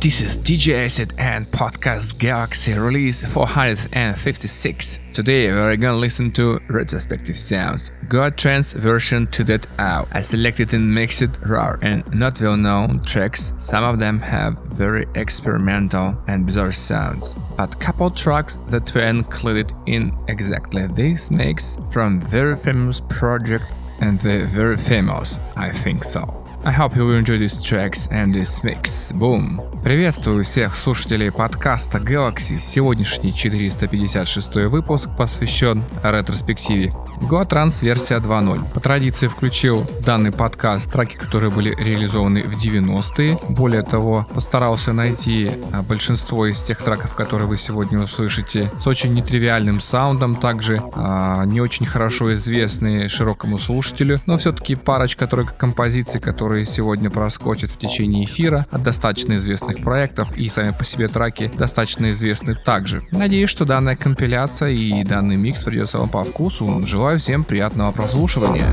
This is DJ Acid and podcast Galaxy release 456. Today we're gonna listen to retrospective sounds. God Trance version to that out. I selected and mixed it raw and not well known tracks. Some of them have very experimental and bizarre sounds. But couple tracks that were included in exactly this mix from very famous projects and they're very famous, I think so. I hope you enjoy these tracks and this mix. Boom! Приветствую всех слушателей подкаста Galaxy. Сегодняшний 456 выпуск посвящен ретроспективе GoTrans версия 2.0. По традиции включил данный подкаст траки, которые были реализованы в 90-е. Более того, постарался найти а, большинство из тех треков, которые вы сегодня услышите, с очень нетривиальным саундом, также э, не очень хорошо известные широкому слушателю, но все-таки парочка трек композиций, которые сегодня проскочат в течение эфира от достаточно известных проектов и сами по себе траки достаточно известны также. Надеюсь, что данная компиляция и данный микс придется вам по вкусу. Желаю всем приятного прослушивания.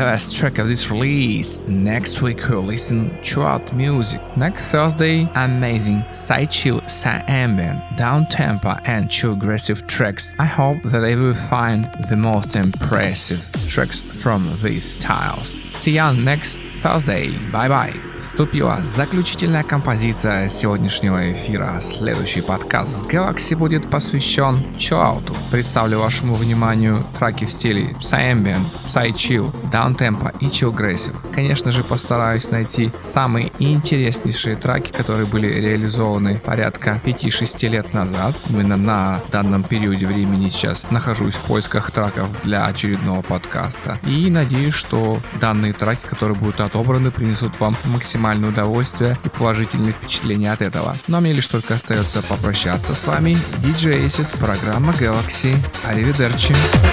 The last track of this release. Next week we'll listen to throughout music. Next Thursday, amazing side chill, side ambient, down tempo and chill aggressive tracks. I hope that I will find the most impressive tracks from these styles. See you next Thursday. Bye-bye. Вступила заключительная композиция сегодняшнего эфира. Следующий подкаст с Galaxy будет посвящен чиллауту. Представлю вашему вниманию траки в стиле Psyambient, Psychill, Downtempo и Chillgressive. Конечно же, постараюсь найти самые интереснейшие траки, которые были реализованы порядка 5-6 лет назад. Именно на данном периоде времени сейчас нахожусь в поисках траков для очередного подкаста. И надеюсь, что данные траки, которые будут отобраны, принесут вам максимально максимальное удовольствие и положительные впечатления от этого. Ну, а мне лишь только остается попрощаться с вами. DJ Acid, программа Galaxy. Аривидерчи. official